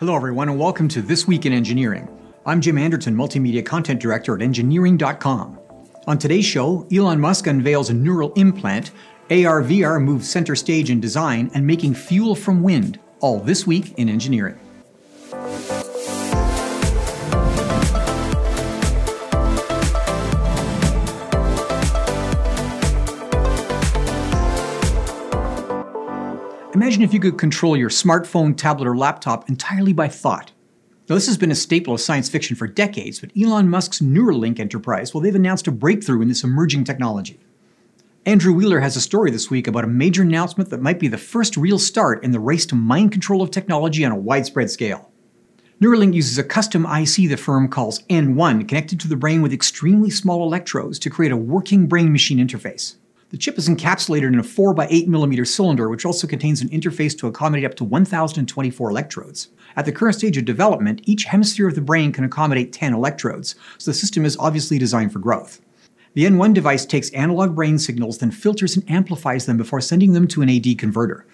Hello, everyone, and welcome to This Week in Engineering. I'm Jim Anderton, Multimedia Content Director at Engineering.com. On today's show, Elon Musk unveils a neural implant, AR VR moves center stage in design, and making fuel from wind. All this week in engineering. Imagine if you could control your smartphone, tablet, or laptop entirely by thought. Now, this has been a staple of science fiction for decades, but Elon Musk's Neuralink enterprise, well, they've announced a breakthrough in this emerging technology. Andrew Wheeler has a story this week about a major announcement that might be the first real start in the race to mind control of technology on a widespread scale. Neuralink uses a custom IC the firm calls N1 connected to the brain with extremely small electrodes to create a working brain machine interface. The chip is encapsulated in a 4 by 8 millimeter cylinder, which also contains an interface to accommodate up to 1,024 electrodes. At the current stage of development, each hemisphere of the brain can accommodate 10 electrodes, so the system is obviously designed for growth. The N1 device takes analog brain signals, then filters and amplifies them before sending them to an AD converter.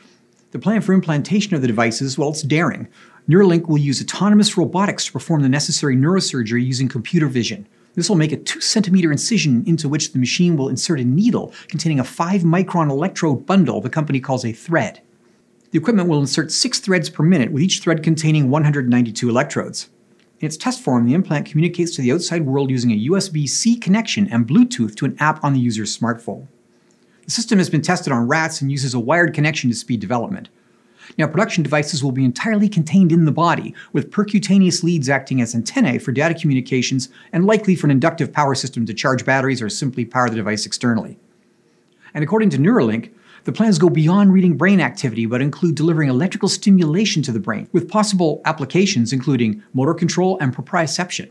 The plan for implantation of the devices, well, it's daring. Neuralink will use autonomous robotics to perform the necessary neurosurgery using computer vision. This will make a 2 centimeter incision into which the machine will insert a needle containing a 5 micron electrode bundle the company calls a thread. The equipment will insert 6 threads per minute, with each thread containing 192 electrodes. In its test form, the implant communicates to the outside world using a USB C connection and Bluetooth to an app on the user's smartphone. The system has been tested on rats and uses a wired connection to speed development. Now, production devices will be entirely contained in the body, with percutaneous leads acting as antennae for data communications and likely for an inductive power system to charge batteries or simply power the device externally. And according to Neuralink, the plans go beyond reading brain activity but include delivering electrical stimulation to the brain, with possible applications including motor control and proprioception.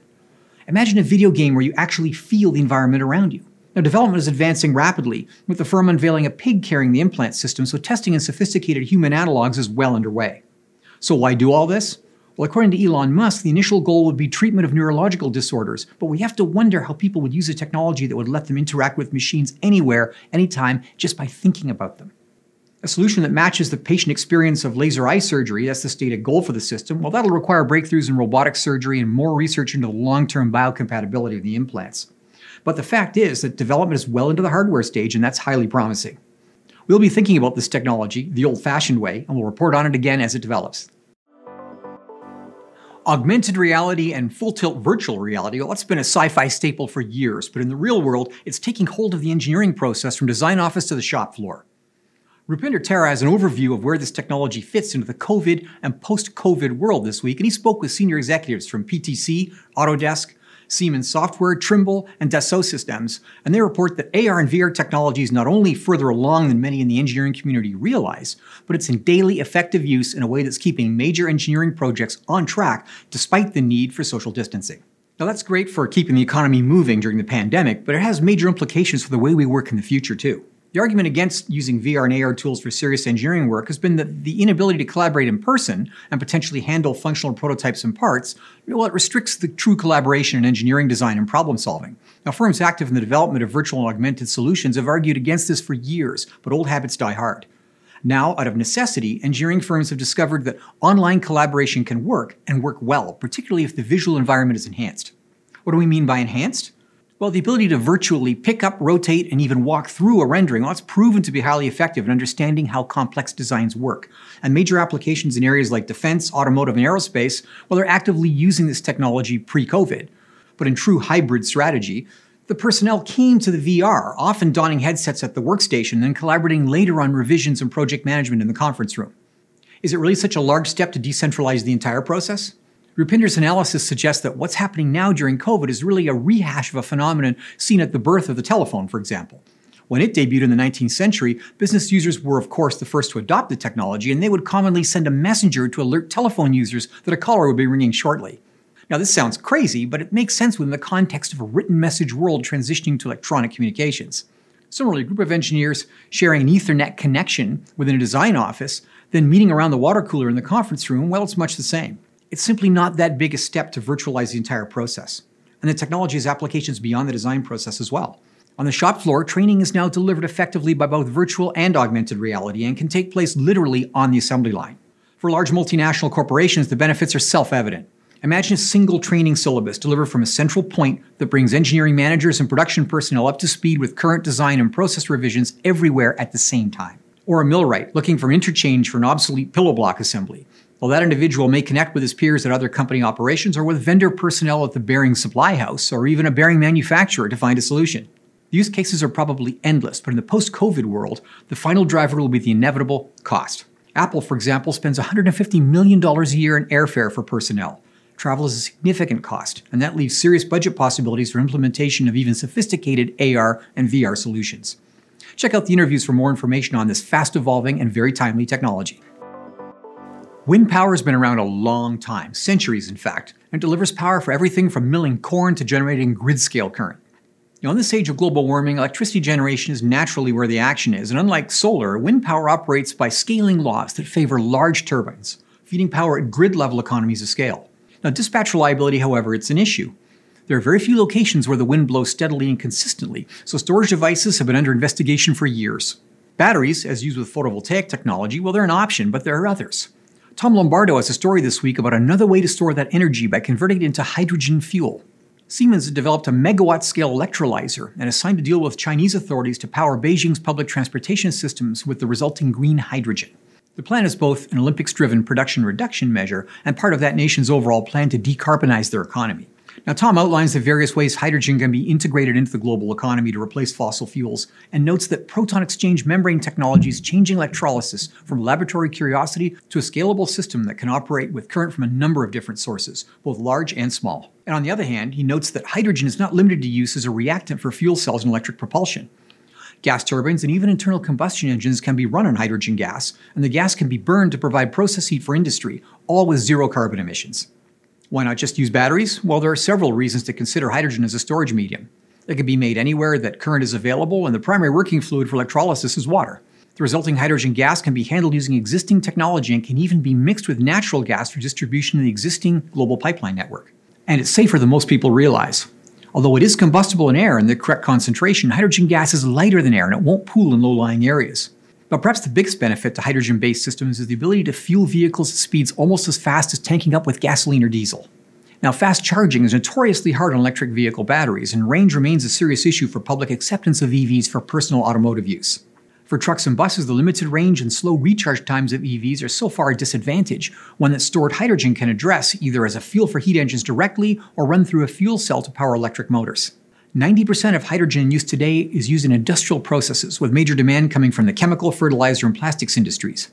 Imagine a video game where you actually feel the environment around you. Now, development is advancing rapidly, with the firm unveiling a pig carrying the implant system, so testing in sophisticated human analogs is well underway. So, why do all this? Well, according to Elon Musk, the initial goal would be treatment of neurological disorders, but we have to wonder how people would use a technology that would let them interact with machines anywhere, anytime, just by thinking about them. A solution that matches the patient experience of laser eye surgery, that's the stated goal for the system, well, that'll require breakthroughs in robotic surgery and more research into the long term biocompatibility of the implants. But the fact is that development is well into the hardware stage, and that's highly promising. We'll be thinking about this technology the old fashioned way, and we'll report on it again as it develops. Augmented reality and full tilt virtual reality, well, that's been a sci fi staple for years, but in the real world, it's taking hold of the engineering process from design office to the shop floor. Rupinder Tara has an overview of where this technology fits into the COVID and post COVID world this week, and he spoke with senior executives from PTC, Autodesk, Siemens Software, Trimble, and Dassault Systems, and they report that AR and VR technology is not only further along than many in the engineering community realize, but it's in daily effective use in a way that's keeping major engineering projects on track despite the need for social distancing. Now, that's great for keeping the economy moving during the pandemic, but it has major implications for the way we work in the future, too. The argument against using VR and AR tools for serious engineering work has been that the inability to collaborate in person and potentially handle functional prototypes and parts, well, it restricts the true collaboration in engineering design and problem solving. Now, firms active in the development of virtual and augmented solutions have argued against this for years, but old habits die hard. Now, out of necessity, engineering firms have discovered that online collaboration can work and work well, particularly if the visual environment is enhanced. What do we mean by enhanced? Well, the ability to virtually pick up, rotate, and even walk through a rendering, well, it's proven to be highly effective in understanding how complex designs work. And major applications in areas like defense, automotive, and aerospace, well, they're actively using this technology pre COVID. But in true hybrid strategy, the personnel came to the VR, often donning headsets at the workstation and collaborating later on revisions and project management in the conference room. Is it really such a large step to decentralize the entire process? Rupinder's analysis suggests that what's happening now during COVID is really a rehash of a phenomenon seen at the birth of the telephone, for example. When it debuted in the 19th century, business users were, of course, the first to adopt the technology, and they would commonly send a messenger to alert telephone users that a caller would be ringing shortly. Now, this sounds crazy, but it makes sense within the context of a written message world transitioning to electronic communications. Similarly, a group of engineers sharing an Ethernet connection within a design office, then meeting around the water cooler in the conference room, well, it's much the same. It's simply not that big a step to virtualize the entire process. And the technology has applications beyond the design process as well. On the shop floor, training is now delivered effectively by both virtual and augmented reality and can take place literally on the assembly line. For large multinational corporations, the benefits are self evident. Imagine a single training syllabus delivered from a central point that brings engineering managers and production personnel up to speed with current design and process revisions everywhere at the same time. Or a millwright looking for interchange for an obsolete pillow block assembly. Well, that individual may connect with his peers at other company operations or with vendor personnel at the bearing supply house or even a bearing manufacturer to find a solution. The use cases are probably endless, but in the post COVID world, the final driver will be the inevitable cost. Apple, for example, spends $150 million a year in airfare for personnel. Travel is a significant cost, and that leaves serious budget possibilities for implementation of even sophisticated AR and VR solutions. Check out the interviews for more information on this fast evolving and very timely technology. Wind power has been around a long time, centuries in fact, and delivers power for everything from milling corn to generating grid scale current. Now, in this age of global warming, electricity generation is naturally where the action is, and unlike solar, wind power operates by scaling laws that favor large turbines, feeding power at grid level economies of scale. Now, dispatch reliability, however, it's an issue. There are very few locations where the wind blows steadily and consistently, so storage devices have been under investigation for years. Batteries, as used with photovoltaic technology, well, they're an option, but there are others. Tom Lombardo has a story this week about another way to store that energy by converting it into hydrogen fuel. Siemens developed a megawatt scale electrolyzer and is signed to deal with Chinese authorities to power Beijing's public transportation systems with the resulting green hydrogen. The plan is both an Olympics driven production reduction measure and part of that nation's overall plan to decarbonize their economy. Now, Tom outlines the various ways hydrogen can be integrated into the global economy to replace fossil fuels and notes that proton exchange membrane technology is changing electrolysis from laboratory curiosity to a scalable system that can operate with current from a number of different sources, both large and small. And on the other hand, he notes that hydrogen is not limited to use as a reactant for fuel cells and electric propulsion. Gas turbines and even internal combustion engines can be run on hydrogen gas, and the gas can be burned to provide process heat for industry, all with zero carbon emissions. Why not just use batteries? Well, there are several reasons to consider hydrogen as a storage medium. It can be made anywhere that current is available, and the primary working fluid for electrolysis is water. The resulting hydrogen gas can be handled using existing technology and can even be mixed with natural gas for distribution in the existing global pipeline network. And it's safer than most people realize. Although it is combustible in air in the correct concentration, hydrogen gas is lighter than air and it won't pool in low lying areas. But perhaps the biggest benefit to hydrogen based systems is the ability to fuel vehicles at speeds almost as fast as tanking up with gasoline or diesel. Now, fast charging is notoriously hard on electric vehicle batteries, and range remains a serious issue for public acceptance of EVs for personal automotive use. For trucks and buses, the limited range and slow recharge times of EVs are so far a disadvantage, one that stored hydrogen can address either as a fuel for heat engines directly or run through a fuel cell to power electric motors. 90% of hydrogen in use today is used in industrial processes, with major demand coming from the chemical, fertilizer, and plastics industries.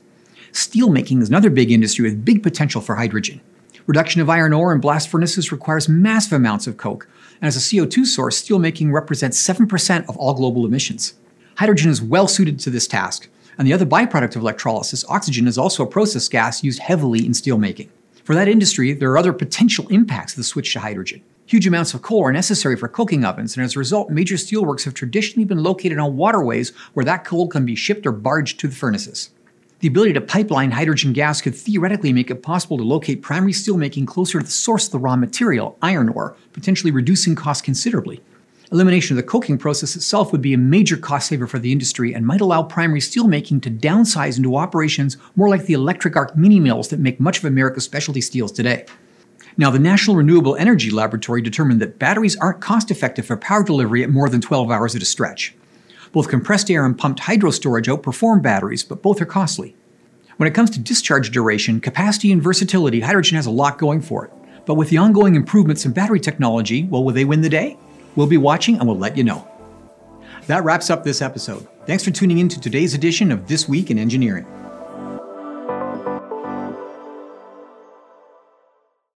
Steel making is another big industry with big potential for hydrogen. Reduction of iron ore in blast furnaces requires massive amounts of coke, and as a CO2 source, steel making represents 7% of all global emissions. Hydrogen is well suited to this task, and the other byproduct of electrolysis, oxygen, is also a process gas used heavily in steelmaking. For that industry, there are other potential impacts of the switch to hydrogen. Huge amounts of coal are necessary for coking ovens, and as a result, major steelworks have traditionally been located on waterways where that coal can be shipped or barged to the furnaces. The ability to pipeline hydrogen gas could theoretically make it possible to locate primary steelmaking closer to the source of the raw material, iron ore, potentially reducing costs considerably. Elimination of the coking process itself would be a major cost saver for the industry and might allow primary steelmaking to downsize into operations more like the electric arc mini mills that make much of America's specialty steels today. Now, the National Renewable Energy Laboratory determined that batteries aren't cost effective for power delivery at more than 12 hours at a stretch. Both compressed air and pumped hydro storage outperform batteries, but both are costly. When it comes to discharge duration, capacity, and versatility, hydrogen has a lot going for it. But with the ongoing improvements in battery technology, well, will they win the day? We'll be watching and we'll let you know. That wraps up this episode. Thanks for tuning in to today's edition of This Week in Engineering.